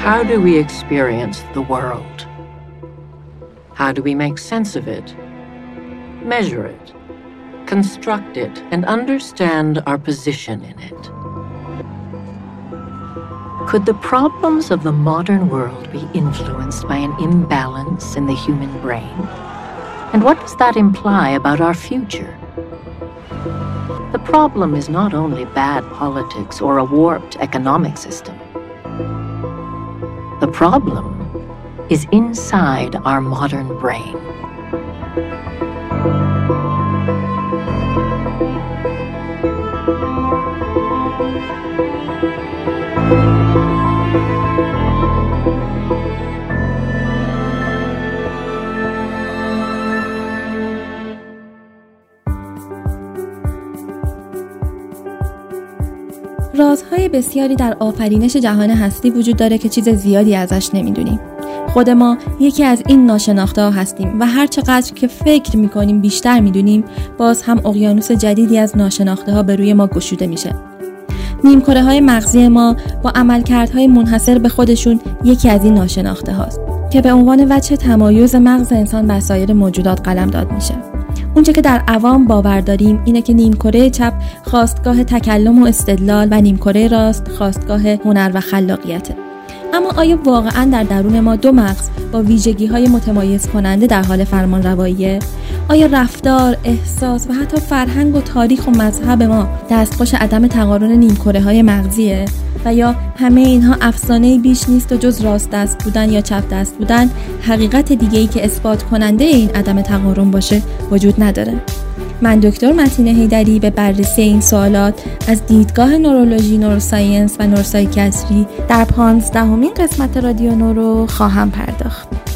How do we experience the world? How do we make sense of it, measure it, construct it, and understand our position in it? Could the problems of the modern world be influenced by an imbalance in the human brain? And what does that imply about our future? The problem is not only bad politics or a warped economic system. The problem is inside our modern brain. Thank you. بسیاری در آفرینش جهان هستی وجود داره که چیز زیادی ازش نمی‌دونیم. خود ما یکی از این ناشناخته ها هستیم و هر چقدر که فکر می‌کنیم بیشتر می‌دونیم باز هم اقیانوس جدیدی از ناشناخته ها به روی ما گشوده میشه. نیمکره های مغزی ما با عملکردهای منحصر به خودشون یکی از این ناشناخته هاست که به عنوان وجه تمایز مغز انسان بر سایر موجودات قلم داد میشه. اونچه که در عوام باور داریم اینه که نیمکره چپ خواستگاه تکلم و استدلال و نیمکره راست خواستگاه هنر و خلاقیته اما آیا واقعا در درون ما دو مغز با ویژگی های متمایز کننده در حال فرمان رواییه؟ آیا رفتار، احساس و حتی فرهنگ و تاریخ و مذهب ما دستخوش عدم تقارن نیمکره های مغزیه؟ و یا همه اینها افسانه بیش نیست و جز راست دست بودن یا چپ دست بودن حقیقت دیگه که اثبات کننده این عدم تقارن باشه وجود نداره من دکتر متین هیدری به بررسی این سوالات از دیدگاه نورولوژی، نوروساینس و نورسایکستری در پانزدهمین قسمت رادیو نورو خواهم پرداخت.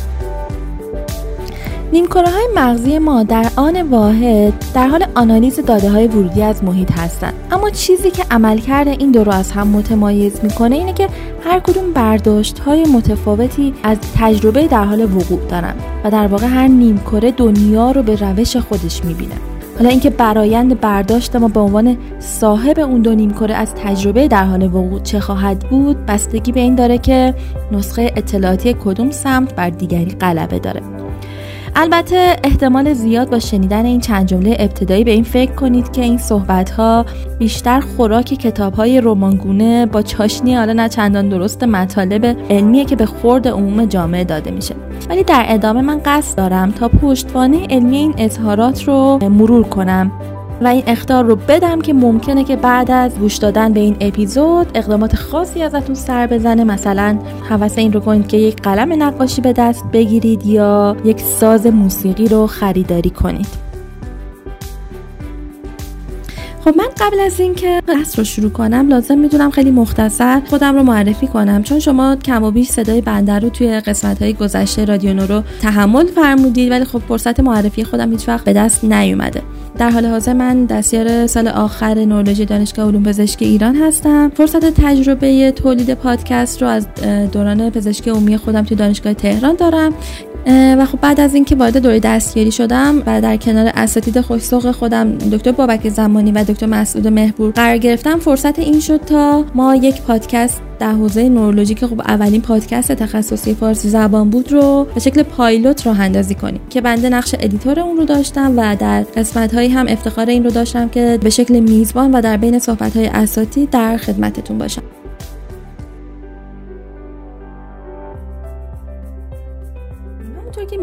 نیمکره های مغزی ما در آن واحد در حال آنالیز داده های ورودی از محیط هستند. اما چیزی که عملکرد این دو رو از هم متمایز می‌کنه اینه که هر کدوم برداشت های متفاوتی از تجربه در حال وقوع دارن و در واقع هر نیمکره دنیا رو به روش خودش می‌بینه. حالا اینکه برایند برداشت ما به عنوان صاحب اون دو نیمکره از تجربه در حال وقوع چه خواهد بود بستگی به این داره که نسخه اطلاعاتی کدوم سمت بر دیگری غلبه داره. البته احتمال زیاد با شنیدن این چند جمله ابتدایی به این فکر کنید که این صحبت ها بیشتر خوراک کتاب های رومانگونه با چاشنی حالا نه چندان درست مطالب علمیه که به خورد عموم جامعه داده میشه. ولی در ادامه من قصد دارم تا پشتوانه علمی این اظهارات رو مرور کنم. و این اختار رو بدم که ممکنه که بعد از گوش دادن به این اپیزود اقدامات خاصی ازتون سر بزنه. مثلا حوث این رو کنید که یک قلم نقاشی به دست بگیرید یا یک ساز موسیقی رو خریداری کنید. خب من قبل از اینکه بحث رو شروع کنم لازم می‌دونم خیلی مختصر خودم رو معرفی کنم. چون شما کم و بیش صدای بنده رو توی قسمت های گذشته رادیو رو تحمل فرمودید ولی خب فرصت معرفی خودم هیچ وقت به دست نیومده. در حال حاضر من دستیار سال آخر نورولوژی دانشگاه علوم پزشکی ایران هستم. فرصت تجربه تولید پادکست رو از دوران پزشکی عمومی خودم توی دانشگاه تهران دارم. و خب بعد از اینکه وارد دوره دستیاری شدم و در کنار اساتید خوش‌ذوق خودم دکتر بابک زمانی و دکتر مسعود مهرپور قرار گرفتم فرصت این شد تا ما یک پادکست در حوزه نورولوژی که خب اولین پادکست تخصصی فارسی زبان بود رو به شکل پایلوت راه اندازی کنیم که بنده نقش editor اون رو داشتم و در قسمت هایی هم افتخار این رو داشتم که به شکل میزبان و در بین صحبت های اساتید در خدمتتون باشم.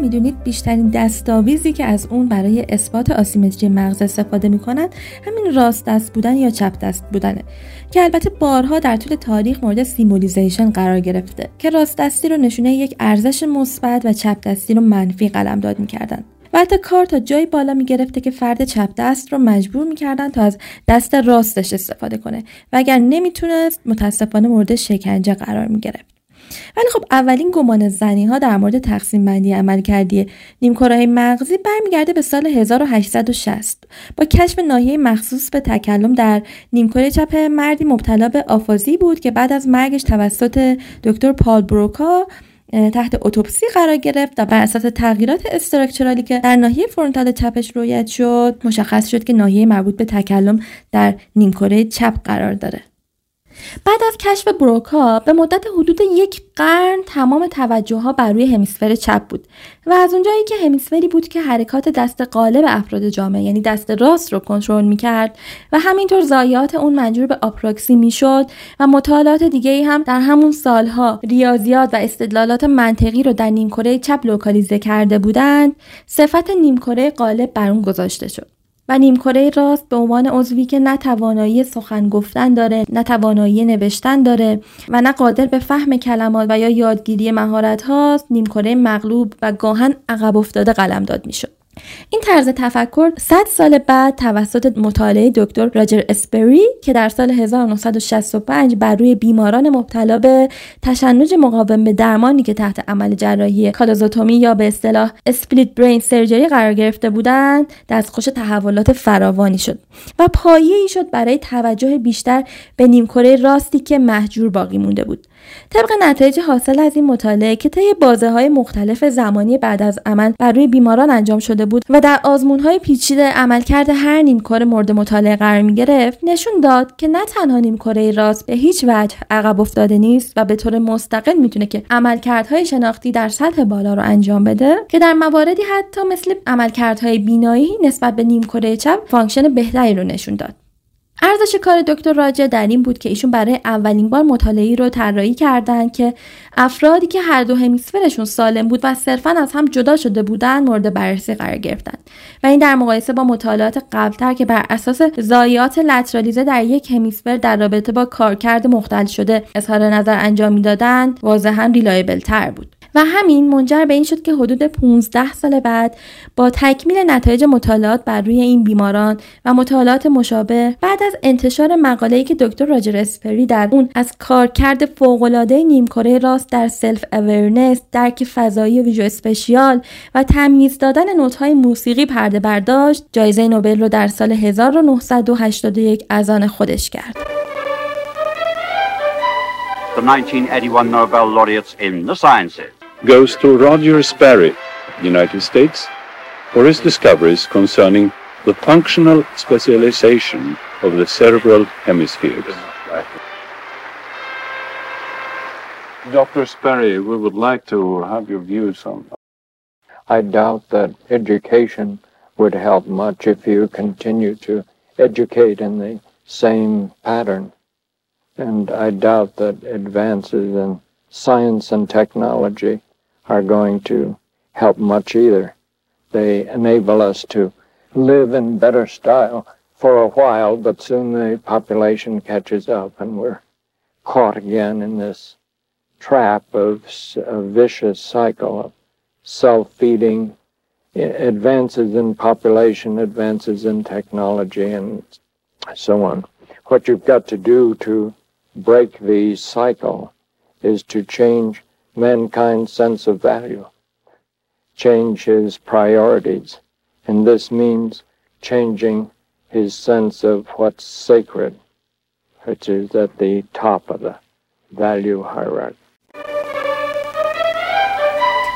می‌دونید بیشترین دستاویزی که از اون برای اثبات آسیمتری مغز استفاده می‌کنن همین راست دست بودن یا چپ دست بودنه که البته بارها در طول تاریخ مورد سیمولیزیشن قرار گرفته که راست دستی رو نشونه یک ارزش مثبت و چپ دستی رو منفی قلمداد می‌کردن. و حتی کار تا جایی بالا می‌گرفته که فرد چپ دست رو مجبور می‌کردن تا از دست راستش استفاده کنه و اگر نمی‌تونست متاسفانه مورد شکنجه قرار می‌گرفت. ولی خب اولین گمان زنی ها در مورد تقسیم بندی عمل کردی نیمکره مغزی برمیگرده به سال 1860 با کشف ناحیه مخصوص به تکلم در نیمکره چپ مردی مبتلا به آفازی بود که بعد از مرگش توسط دکتر پال بروکا تحت اتوپسی قرار گرفت و بر اساس تغییرات استراکچرالی که در ناحیه فرونتال چپش رویت شد مشخص شد که ناحیه مربوط به تکلم در نیمکره چپ قرار داره. بعد از کشف بروکا به مدت حدود یک قرن تمام توجه ها بر روی همیسفر چپ بود و از اونجایی که همیسفری بود که حرکات دست قالب افراد جامعه یعنی دست راست رو کنترل می‌کرد و همینطور ضایعات اون منجور به آپراکسی می‌شد و مطالعات دیگه هم در همون سالها ریاضیات و استدلالات منطقی رو در نیمکره چپ لوکالیزه کرده بودند صفت نیمکره قالب بر اون گذاشته شد. و نیمکره راست به عنوان عضوی که نه توانایی سخن گفتن داره نه توانایی نوشتن داره و نه قادر به فهم کلمات و یا یادگیری مهارت هاست نیمکره مغلوب و گاهن عقب افتاده قلمداد می‌شد. این طرز تفکر 100 سال بعد توسط مطالعه دکتر راجر اسپری که در سال 1965 بر روی بیماران مبتلا به تشنج مقاوم به درمانی که تحت عمل جراحی کالوزوتومی یا به اصطلاح اسپلیت برین سرجری قرار گرفته بودند دستخوش تحولات فراوانی شد و پایه ای شد برای توجه بیشتر به نیمکره راستی که مهجور باقی مونده بود. طبق نتایج حاصل از این مطالعه که طی بازه های مختلف زمانی بعد از عمل بر روی بیماران انجام شده بود و در آزمون های پیچیده عملکرد هر نیمکره مورد مطالعه قرار می گرفت نشون داد که نه تنها نیمکره راست به هیچ وجه عقب افتاده نیست و به طور مستقل می‌تونه که عملکردهای شناختی در سطح بالا رو انجام بده که در مواردی حتی مثل عملکردهای بینایی نسبت به نیمکره چپ function بهتری رو نشون داد. ارزش کار دکتر راجر در این بود که ایشون برای اولین بار مطالعه رو طراحی کردند که افرادی که هر دو همیسفرشون سالم بود و صرفا از هم جدا شده بودن مورد بررسی قرار گرفتن. و این در مقایسه با مطالعات قبلتر که بر اساس زایات لترالیزه در یک همیسفر در رابطه با کارکرد مختل شده اظهار نظر انجام می‌دادند واضحا ریلایبل تر بود. و همین منجر به این شد که حدود 15 سال بعد با تکمیل نتایج مطالعات بر روی این بیماران و مطالعات مشابه بعد از انتشار مقاله‌ای که دکتر راجر اسپری در اون از کارکرد فوق‌العاده نیمکره راست در self awareness درک فضایی visuospatial و تمیز دادن نت‌های موسیقی پرده برداشت جایزه نوبل رو در سال 1981 از آن خودش کرد. The 1981 Nobel laureates in the sciences. Goes to Roger Sperry, United States, for his discoveries concerning the functional specialization of the cerebral hemispheres. Dr. Sperry, we would like to have your views on I doubt that education would help much if you continue to educate in the same pattern. And I doubt that advances in science and technology are going to help much either. They enable us to live in better style for a while, but soon the population catches up and we're caught again in this trap of a vicious cycle of self-feeding, advances in population, advances in technology, and so on. What you've got to do to break the cycle is to change mankind's sense of value, change his priorities. And this means changing his sense of what's sacred, which is at the top of the value hierarchy.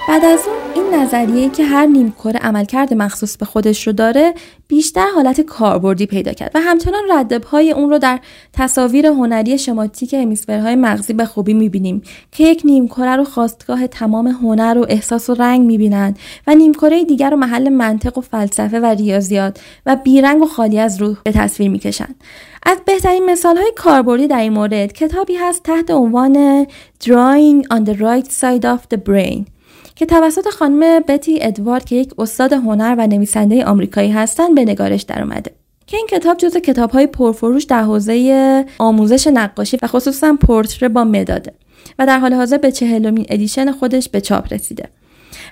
بعد از اون این نظریه که هر نیمکره عملکرد مخصوص به خودش رو داره بیشتر حالت کاربردی پیدا کرد و همچنان ردبهای اون رو در تصاویر هنری شماتیک همیسفرهای مغزی به خوبی می‌بینیم که یک نیمکره رو خواستگاه تمام هنر و احساس و رنگ می‌بینند و نیمکره دیگر رو محل منطق و فلسفه و ریاضیات و بیرنگ و خالی از روح به تصویر می‌کشند. از بهترین مثال های کاربردی در این مورد کتابی هست تحت عنوان Drawing on the Right Side of the Brain. که توسط خانم بتی ادوارد که یک استاد هنر و نویسنده آمریکایی هستند به نگارش درآمده. که این کتاب جز کتاب های پرفروش در حوزه آموزش نقاشی و خصوصا پورتره با مداده و در حال حاضر به چهلمین ادیشن خودش به چاپ رسیده.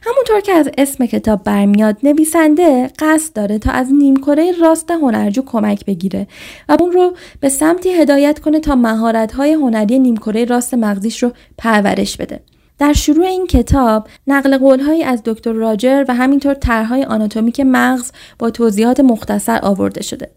همونطور که از اسم کتاب برمیاد نویسنده قصد داره تا از نیمکره راست هنرجو کمک بگیره و اون رو به سمتی هدایت کنه تا مهارت‌های هنری نیمکره راست مغزیش رو پرورش بده. در شروع این کتاب نقل قولهایی از دکتر راجر و همینطور طرحهای آناتومیک مغز با توضیحات مختصر آورده شده.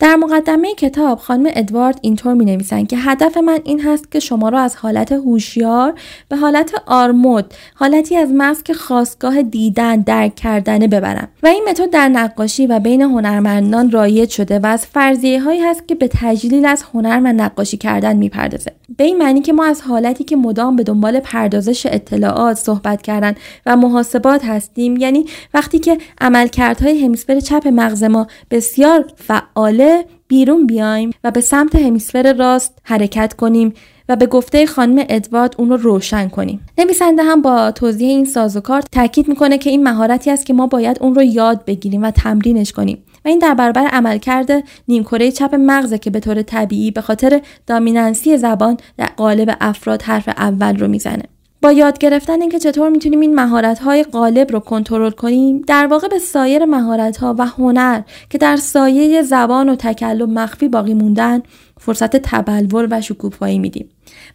در مقدمه کتاب خانم ادوارد اینطور می نویسن که هدف من این هست که شما را از حالت هوشیار به حالت آرمود حالتی از مغز که خواستگاه دیدن درک کردنه ببرم. و این متد در نقاشی و بین هنرمندان رایج شده و از فرضیه هایی هست که به تجلیل از هنر و نقاشی کردن می‌پردازه. به این معنی که ما از حالتی که مدام به دنبال پردازش اطلاعات صحبت کردن و محاسبات هستیم یعنی وقتی که عملکردهای همیسفر چپ مغز ما بسیار فعاله بیرون بیایم و به سمت همیسفر راست حرکت کنیم و به گفته خانم ادوارد اون رو روشن کنیم. نویسنده هم با توضیح این سازوکار تاکید می‌کنه که این مهارتی است که ما باید اون رو یاد بگیریم و تمرینش کنیم و این در برابر عملکرد نیمکره چپ مغزه که به طور طبیعی به خاطر دامیننسی زبان در قالب افراد حرف اول رو می‌زنه. با یاد گرفتن اینکه چطور می‌تونیم این مهارت های قالب رو کنترل کنیم در واقع به سایر مهارت ها و هنر که در سایه زبان و تکلم مخفی باقی موندن فرصت تبلور و شکوفایی میدیم.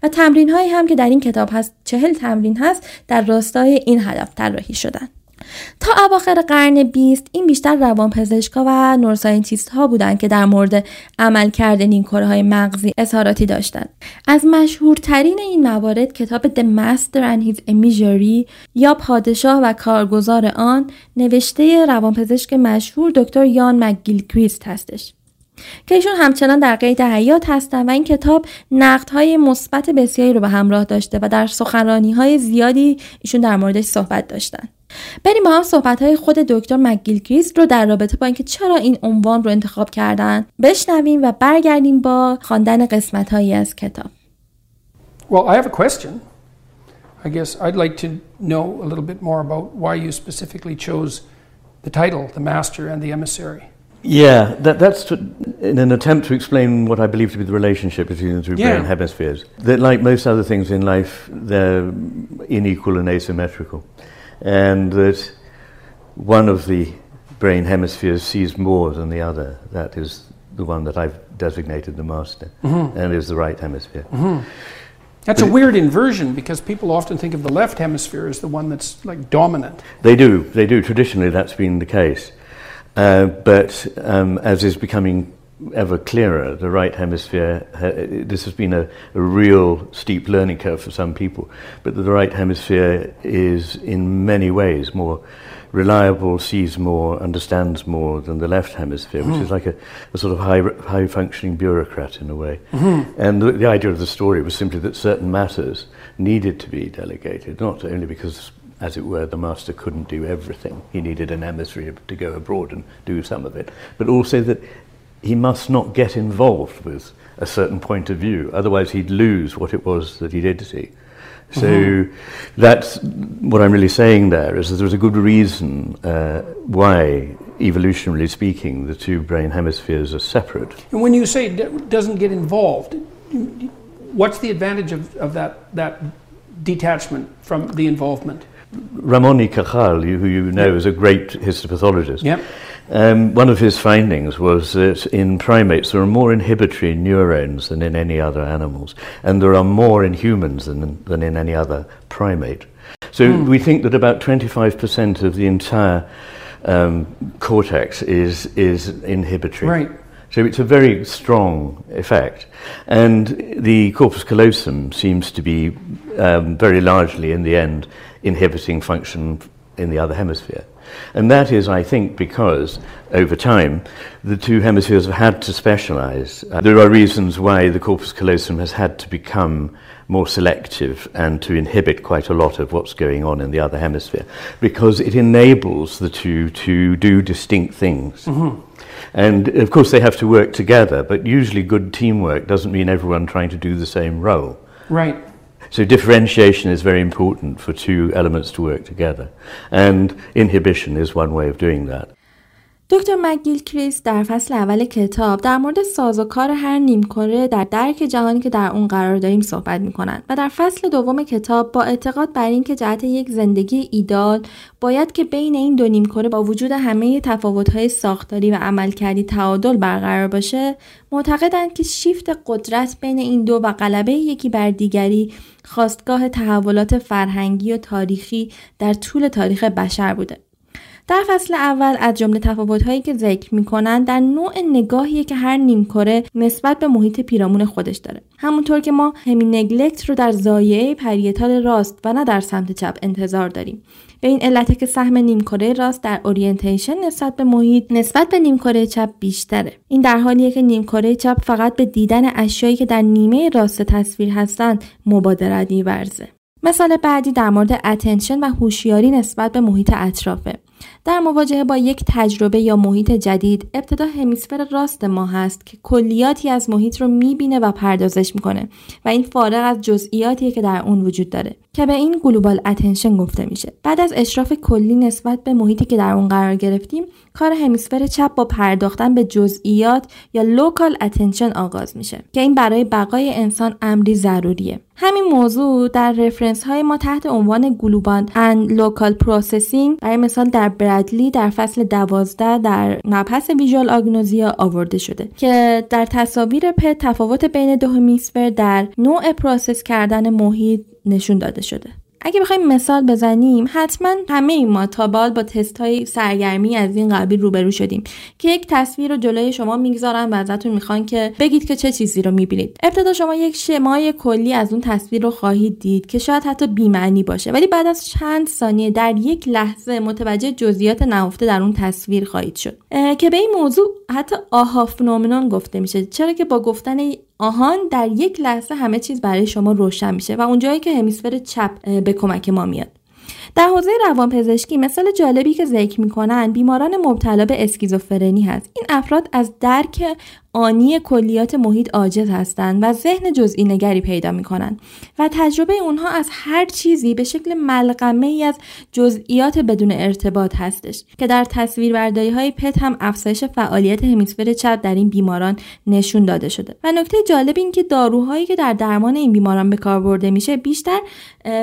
و تمرین هایی هم که در این کتاب هست چهل تمرین هست در راستای این هدف طراحی شدن. تا اواخر قرن بیست این بیشتر روانپزشکا و نورساینتیست ها بودند که در مورد عملکرد نیمکره های مغزی اظهاراتی داشتند. از مشهورترین این موارد کتاب The Master and His Imagery یا پادشاه و کارگزار آن نوشته روانپزشک مشهور دکتر یان مکگیل کریست هستش. که ایشون همچنان در قید حیات هستن و این کتاب های مثبت بسیاری رو به همراه داشته و در سخنرانی های زیادی ایشون در موردش صحبت داشتن بریم با هم صحبت های خود دکتر مکگیل کریست رو در رابطه با اینکه چرا این عنوان رو انتخاب کردن بشنویم و برگردیم با خواندن قسمت هایی از کتاب Well, I have a question. I guess I'd like to know a little bit more about why you specifically chose the title, The Master and the Emissary. Yeah, that, that's to, in an attempt to explain what I believe to be the relationship between the two Yeah. brain hemispheres. That, like most other things in life, they're unequal and asymmetrical, and that one of the brain hemispheres sees more than the other. That is the one that I've designated the master, and is the right hemisphere. That's a weird inversion because people often think of the left hemisphere as the one that's like dominant. They do, they do. Traditionally, that's been the case. Uh, but um, as is becoming ever clearer, the right hemisphere, this has been a, a real steep learning curve for some people, but the right hemisphere is in many ways more reliable, sees more, understands more than the left hemisphere, which is hmm. like a, a sort of high, high functioning bureaucrat in a way. Hmm. And the, the idea of the story was simply that certain matters needed to be delegated, not only because as it were, the master couldn't do everything. He needed an emissary to go abroad and do some of it. But also that he must not get involved with a certain point of view, otherwise, he'd lose what it was that he did see. So that's what I'm really saying there is that there's a good reason uh, why, evolutionarily speaking, the two brain hemispheres are separate. And when you say d- doesn't get involved, what's the advantage of, of that, that detachment from the involvement? Ramon y Cajal, who you know is a great histopathologist, Yep. Um, one of his findings was that in primates there are more inhibitory neurons than in any other animals, and there are more in humans than, than in any other primate. So we think that about 25% of the entire um, cortex is, is inhibitory. Right. So it's a very strong effect. And the corpus callosum seems to be um, very largely, in the end, inhibiting function in the other hemisphere. And that is, I think, because over time the two hemispheres have had to specialize. Uh, there are reasons why the corpus callosum has had to become more selective and to inhibit quite a lot of what's going on in the other hemisphere, because it enables the two to do distinct things. And of course, they have to work together, but usually good teamwork doesn't mean everyone trying to do the same role. Right. So differentiation is very important for two elements to work together. And inhibition is one way of doing that. دکتر مکگیل کریس در فصل اول کتاب در مورد سازوکار هر نیمکره در درک جهانی که در اون قرار داریم صحبت می‌کنند و در فصل دوم کتاب با اعتقاد بر اینکه جهت یک زندگی ایدال باید که بین این دو نیمکره با وجود همه تفاوت‌های ساختاری و عملکردی تعادل برقرار باشه معتقدند که شیفت قدرت بین این دو و غلبه یکی بر دیگری خواستگاه تحولات فرهنگی و تاریخی در طول تاریخ بشر بوده. در فصل اول از جمله تفاوت‌هایی که ذکر می‌کنند در نوع نگاهی که هر نیمکره نسبت به محیط پیرامون خودش داره. همونطور که ما همی نگلکت رو در زایه پریتال راست و نه در سمت چپ انتظار داریم. به این علته که سهم نیمکره راست در orientation نسبت به محیط نسبت به نیمکره چپ بیشتره. این در حالیه که نیمکره چپ فقط به دیدن اشیایی که در نیمه راست تصویر هستند مبادرت میورزه. مثال بعدی در مورد attention و هوشیاری نسبت به محیط اطرافه. در مواجهه با یک تجربه یا محیط جدید ابتدا hemisphere راست ما هست که کلیاتی از محیط رو می‌بینه و پردازش می‌کنه و این فارغ از جزئیاتیه که در اون وجود داره که به این global attention گفته میشه. بعد از اشراف کلی نسبت به محیطی که در اون قرار گرفتیم کار hemisphere چپ با پرداختن به جزئیات یا local attention آغاز میشه که این برای بقای انسان امری ضروریه. همین موضوع در reference های ما تحت عنوان global and local processing برای مثال در Bradley در فصل دوازده در مبحث visual agnosia آورده شده که در تصاویر PET تفاوت بین دو hemisphere در نوع process کردن محیط نشون داده شده. اگه بخوایم مثال بزنیم حتما همه ما تا به حال با تست های سرگرمی از این قبیل روبرو شدیم که یک تصویر رو جلوی شما می‌گذارن و ازتون می‌خوان که بگید که چه چیزی رو می‌بینید. ابتدا شما یک شمای کلی از اون تصویر رو خواهید دید که شاید حتی بیمعنی باشه ولی بعد از چند ثانیه در یک لحظه متوجه جزئیات نهفته در اون تصویر خواهید شد. که به این موضوع حتی آها فنومنون گفته میشه. چرا که با گفتن آهان در یک لحظه همه چیز برای شما روشن میشه و اونجایی که همیسفر چپ به کمک ما میاد. در حوزه روانپزشکی مثال جالبی که ذکر می‌کنن بیماران مبتلا به اسکیزوفرنی هست. این افراد از درک آنی کلیات محیط عاجز هستند و ذهن جزئی نگری پیدا می کنند و تجربه اونها از هر چیزی به شکل ملغمه ای از جزئیات بدون ارتباط هستش که در تصویربرداری های پت هم افزایش فعالیت همیسفر چپ در این بیماران نشون داده شده. و نکته جالب این که داروهایی که در درمان این بیماران به کار برده میشه بیشتر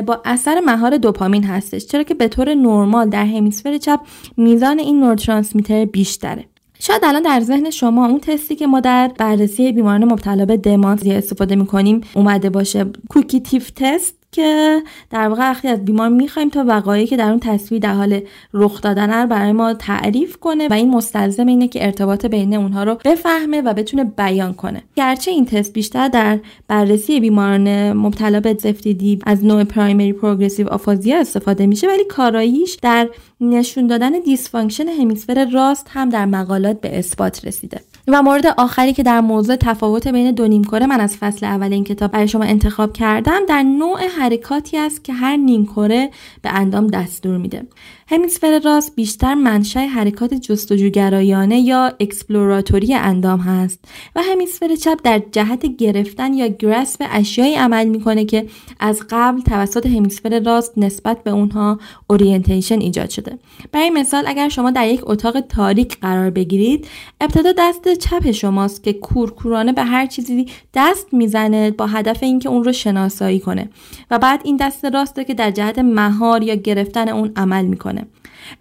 با اثر مهار دوپامین هستش چرا که به طور نرمال در همیسفر چپ میزان این نورترانسمیتر بیشتره. شاید الان در ذهن شما اون تستی که ما در بررسی بیماران مبتلا به دمانس استفاده می‌کنیم اومده باشه. کوکیتیف تست که در واقع وقتی از بیمار می‌خوایم تا وقایعی که در اون تصویر در حال رخ دادن رو برای ما تعریف کنه و این مستلزم اینه که ارتباط بین اونها رو بفهمه و بتونه بیان کنه. گرچه این تست بیشتر در بررسی بیماران مبتلا به FTD از نوع primary progressive aphasia استفاده میشه ولی کاراییش در نشون دادن dysfunction hemisphere راست هم در مقالات به اثبات رسیده. و مورد آخری که در موضوع تفاوت بین دو نیمکره من از فصل اول این کتاب برای شما انتخاب کردم در نوع حرکاتی است که هر نیمکره به اندام دستور میده. hemisphere راست بیشتر منشأ حرکات جستجوگرایانه یا exploratory اندام هست و همیسفر چپ در جهت گرفتن یا گرسپ اشیایی عمل می‌کنه که از قبل توسط همیسفر راست نسبت به اونها اورینتیشن ایجاد شده. برای مثال اگر شما در یک اتاق تاریک قرار بگیرید ابتدا دست چپ شماست که کورکورانه به هر چیزی دست می‌زنه با هدف اینکه اون رو شناسایی کنه و بعد این دست راسته که در جهت مهار یا گرفتن اون عمل می‌کنه.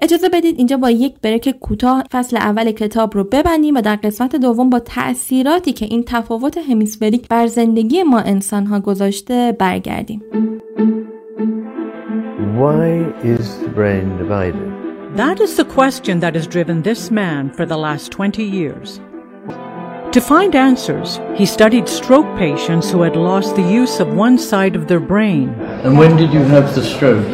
اجازه بدید اینجا با یک بریک کوتاه فصل اول کتاب رو ببندیم و در قسمت دوم با تأثیراتی که این تفاوت همیسفریک بر زندگی ما انسان ها گذاشته برگردیم Why is the brain divided? That is the question that has driven this man for the last 20 years. To find answers, he studied stroke patients who had lost the use of one side of their brain. And when did you have the stroke?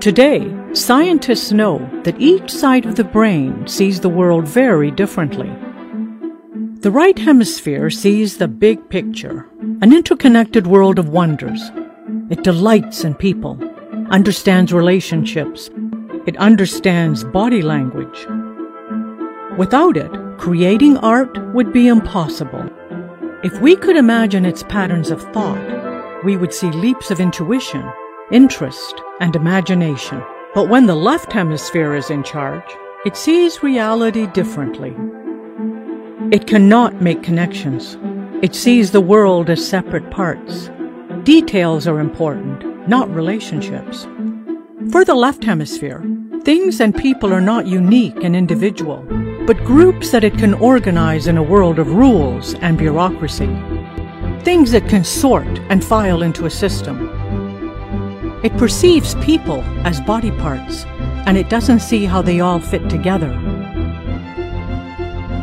Today, scientists know that each side of the brain sees the world very differently. The right hemisphere sees the big picture, an interconnected world of wonders. It delights in people, understands relationships, it understands body language. Without it, creating art would be impossible. If we could imagine its patterns of thought, we would see leaps of intuition, interest, and imagination. But when the left hemisphere is in charge, it sees reality differently. It cannot make connections. It sees the world as separate parts. Details are important, not relationships. For the left hemisphere, things and people are not unique and individual, but groups that it can organize in a world of rules and bureaucracy. Things it can sort and file into a system. It perceives people as body parts and it doesn't see how they all fit together.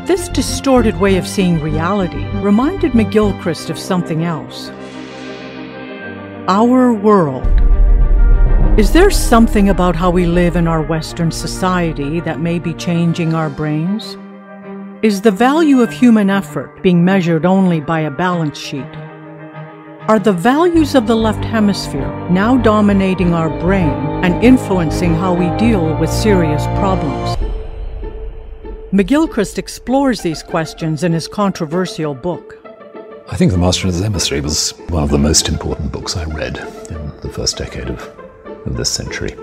This distorted way of seeing reality reminded McGilchrist of something else. Our world. Is there something about how we live in our Western society that may be changing our brains? Is the value of human effort being measured only by a balance sheet? Are the values of the left hemisphere now dominating our brain and influencing how we deal with serious problems? McGilchrist explores these questions in his controversial book. I think The Master of the Hemisphere was one of the most important books I read in the first decade of, of this century.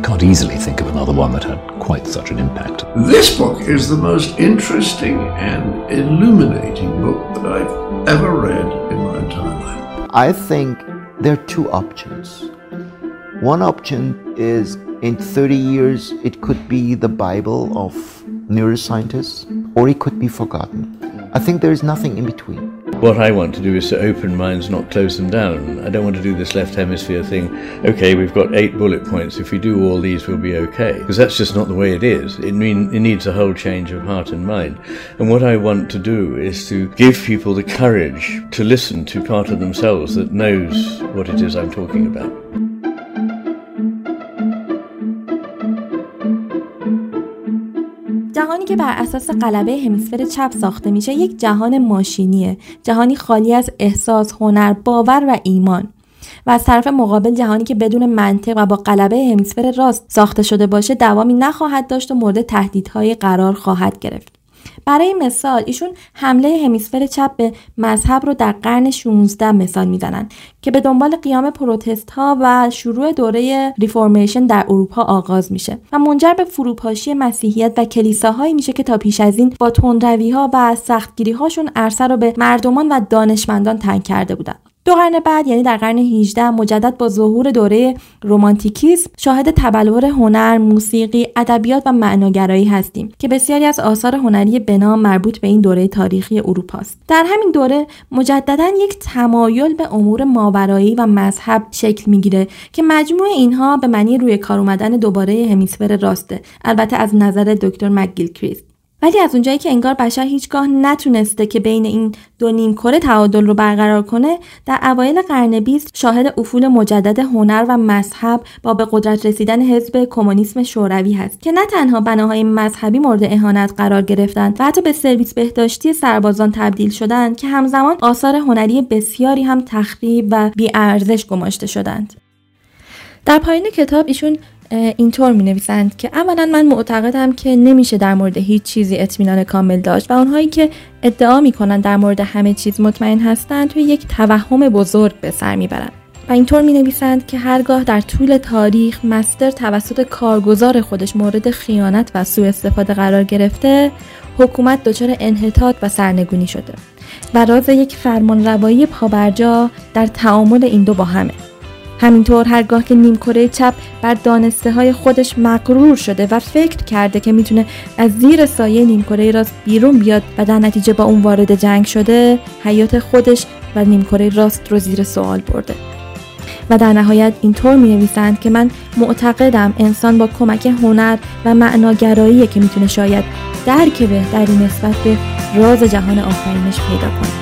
I can't easily think of another one that had quite such an impact. This book is the most interesting and illuminating book that I've ever read in my entire life. I think there are two options. One option is in 30 years, it could be the Bible of neuroscientists, or it could be forgotten. I think there is nothing in between. What I want to do is to open minds, not close them down. I don't want to do this left hemisphere thing. Okay, we've got eight bullet points. If we do all these, we'll be okay. Because that's just not the way it is. It, mean, it needs a whole change of heart and mind. And what I want to do is to give people the courage to listen to part of themselves that knows what it is I'm talking about. بر اساس قلبه همیسفر چپ ساخته میشه یک جهان ماشینیه. جهانی خالی از احساس هنر باور و ایمان. و از طرف مقابل جهانی که بدون منطق و با قلبه همیسفر راست ساخته شده باشه دوامی نخواهد داشت و مورد تهدیدهای قرار خواهد گرفت. برای مثال ایشون حمله همیسفر چپ به مذهب رو در قرن 16 مثال می‌زنن که به دنبال قیام پروتست ها و شروع دوره ریفورمیشن در اروپا آغاز میشه و منجر به فروپاشی مسیحیت و کلیساهایی میشه که تا پیش از این با تندروی ها و سختگیری هاشون عرصه رو به مردمان و دانشمندان تنگ کرده بودن. دو قرن بعد یعنی در قرن 18 مجدد با ظهور دوره رومانتیکیسم شاهد تبلور هنر، موسیقی، ادبیات و معناگرایی هستیم که بسیاری از آثار هنری بنام مربوط به این دوره تاریخی اروپا است. در همین دوره مجددا یک تمایل به امور ماورایی و مذهب شکل می‌گیره که مجموع اینها به معنی روی کار اومدن دوباره همیسفر راسته البته از نظر دکتر مکگیل کریست ولی از اونجایی که انگار بشر هیچگاه نتونسته که بین این دو نیم کره تعادل رو برقرار کنه در اوایل قرن بیست شاهد افول مجدد هنر و مذهب با به قدرت رسیدن حزب کمونیسم شوروی هست که نه تنها بناهای مذهبی مورد اهانت قرار گرفتند و حتی به سرویس بهداشتی سربازان تبدیل شدند که همزمان آثار هنری بسیاری هم تخریب و بیارزش گماشته شدند. در پایین کتاب ایشون اینطور می نویسند که اولا من معتقدم که نمیشه در مورد هیچ چیزی اطمینان کامل داشت و اونهایی که ادعا می کنند در مورد همه چیز مطمئن هستند توی یک توهم بزرگ به سر می‌برند. و اینطور می نویسند که هرگاه در طول تاریخ مستر توسط کارگزار خودش مورد خیانت و سوء استفاده قرار گرفته حکومت دچار انحطاط و سرنگونی شده و راز یک فرمان روایی پابرجا در تعامل این دو با همه. همینطور هرگاه که نیمکره چپ بر دانسته های خودش مقرور شده و فکر کرده که می‌تونه از زیر سایه نیمکره راست بیرون بیاد و در نتیجه با اون وارد جنگ شده حیات خودش و نیمکره راست رو زیر سوال برده. و در نهایت اینطور می نویسند که من معتقدم انسان با کمک هنر و معناگرایی که می‌تونه شاید درک بهتری نسبت به راز جهان آفرینش پیدا کنه.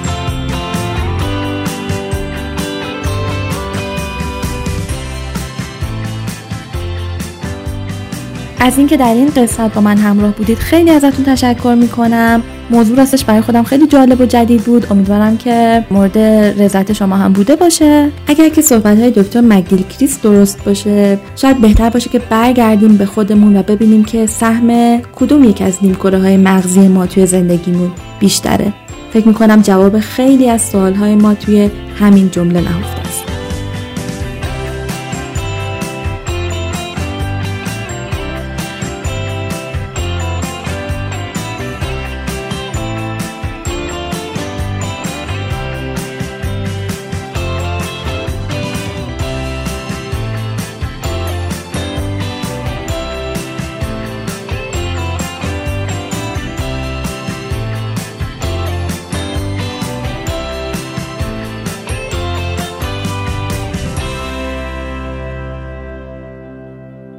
از اینکه در این قسمت با من همراه بودید خیلی ازتون تشکر می‌کنم. موضوع راستش برای خودم خیلی جالب و جدید بود. امیدوارم که مورد رضایت شما هم بوده باشه. اگر که صحبت های دکتر مگیل کریس درست باشه شاید بهتر باشه که برگردیم به خودمون و ببینیم که سهم کدوم یک از نیمکره های مغزی ما توی زندگیمون بیشتره. فکر می‌کنم جواب خیلی از سوال های ما توی همین جمله نهفته